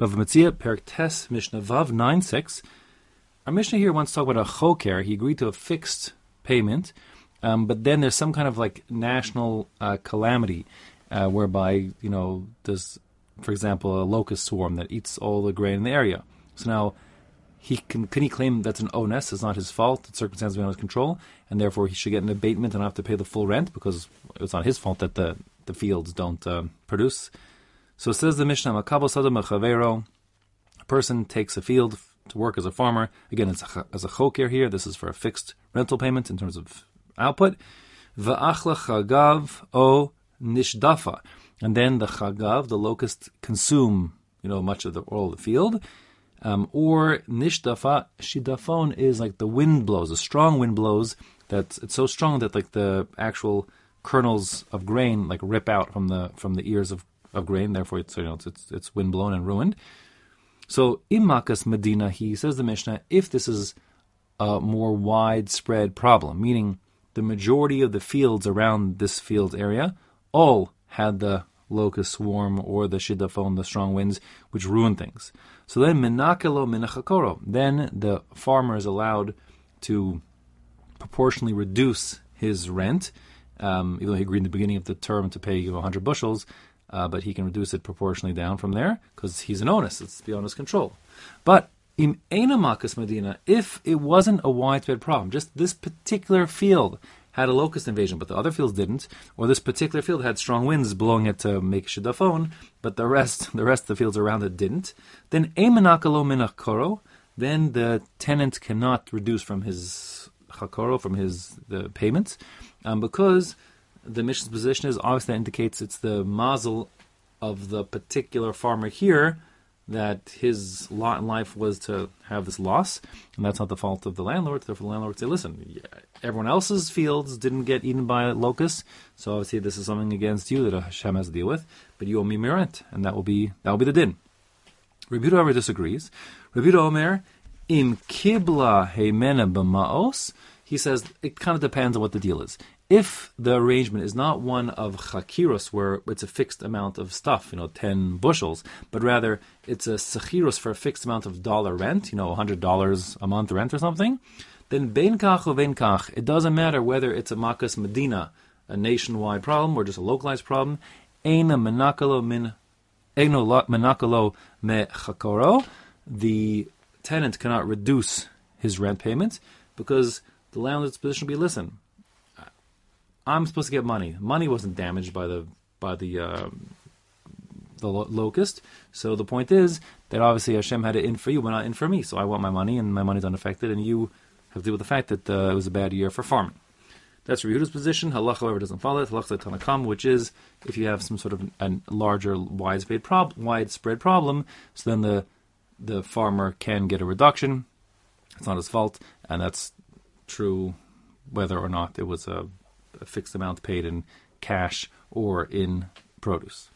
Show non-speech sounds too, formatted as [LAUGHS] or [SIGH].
Bava Metzia, Perek Tes, Mishnah Vav 9 6. Our Mishnah here wants to talk about a choker. He agreed to a fixed payment, um, but then there's some kind of like national uh, calamity uh, whereby, you know, there's, for example, a locust swarm that eats all the grain in the area. So now he can can he claim that's an onus? It's not his fault. It's circumstances beyond his control, and therefore he should get an abatement and not have to pay the full rent because it's not his fault that the the fields don't uh, produce. So says the Mishnah, Makabo Sadam Chavero, a person takes a field to work as a farmer. Again, it's a, as a choker here. This is for a fixed rental payment in terms of output. Va'achla chagav o nishdafa. And then the chagav, the locust, consume, you know, much of the the field. Um, or nishdafa, shidafon is like the wind blows, a strong wind blows that it's so strong that like the actual kernels of grain like rip out from the from the ears of of grain. Therefore, it's you know it's it's, it's windblown and ruined. So imakas Medina, he says the Mishnah, if this is a more widespread problem, meaning the majority of the fields around this field area all had the locust swarm or the shidafon, the strong winds, which ruin things. So then minakelo minachakoro, then the farmer is allowed to proportionally reduce his rent, um, even though he agreed in the beginning of the term to pay you know, 100 bushels, uh, but he can reduce it proportionally down from there because he's an onus. It's beyond his control. But in enamakas medina, if it wasn't a widespread problem, just this particular field had a locust invasion, but the other fields didn't, or this particular field had strong winds blowing it to make shidafon, but the rest, [LAUGHS] the rest of the fields around it didn't, then emanakalo minakoro, then the tenant cannot reduce from his chakoro, from his the payments, um, because the Mishnah's position is obviously that indicates it's the mazel of the particular farmer here that his lot in life was to have this loss, and that's not the fault of the landlord. Therefore, the landlord would say, "Listen, everyone else's fields didn't get eaten by locusts, so obviously this is something against you that Hashem has to deal with. But you owe me my rent, and that will be that will be the din." Rabbi however disagrees. Rabbi Omer im kibla heimena b'maos. He says it kind of depends on what the deal is. If the arrangement is not one of chakiros, where it's a fixed amount of stuff, you know, 10 bushels, but rather it's a sechiros for a fixed amount of dollar rent, you know, $100 a month rent or something, then bein kach or bein kach, it doesn't matter whether it's a makas medina, a nationwide problem, or just a localized problem, eina min, eino menakalo me chakoro, the tenant cannot reduce his rent payment because the landlord's position will be, listen, I'm supposed to get money. Money wasn't damaged by the by the uh, the lo- locust. So the point is that obviously Hashem had it in for you, but not in for me. So I want my money, and my money's unaffected, and you have to deal with the fact that uh, it was a bad year for farming. That's Rehuda's position. Halach, however, doesn't follow it. Halach Tanna Kamma, which is if you have some sort of a larger, widespread, prob- widespread problem, so then the the farmer can get a reduction. It's not his fault, and that's true whether or not it was a a fixed amount paid in cash or in produce.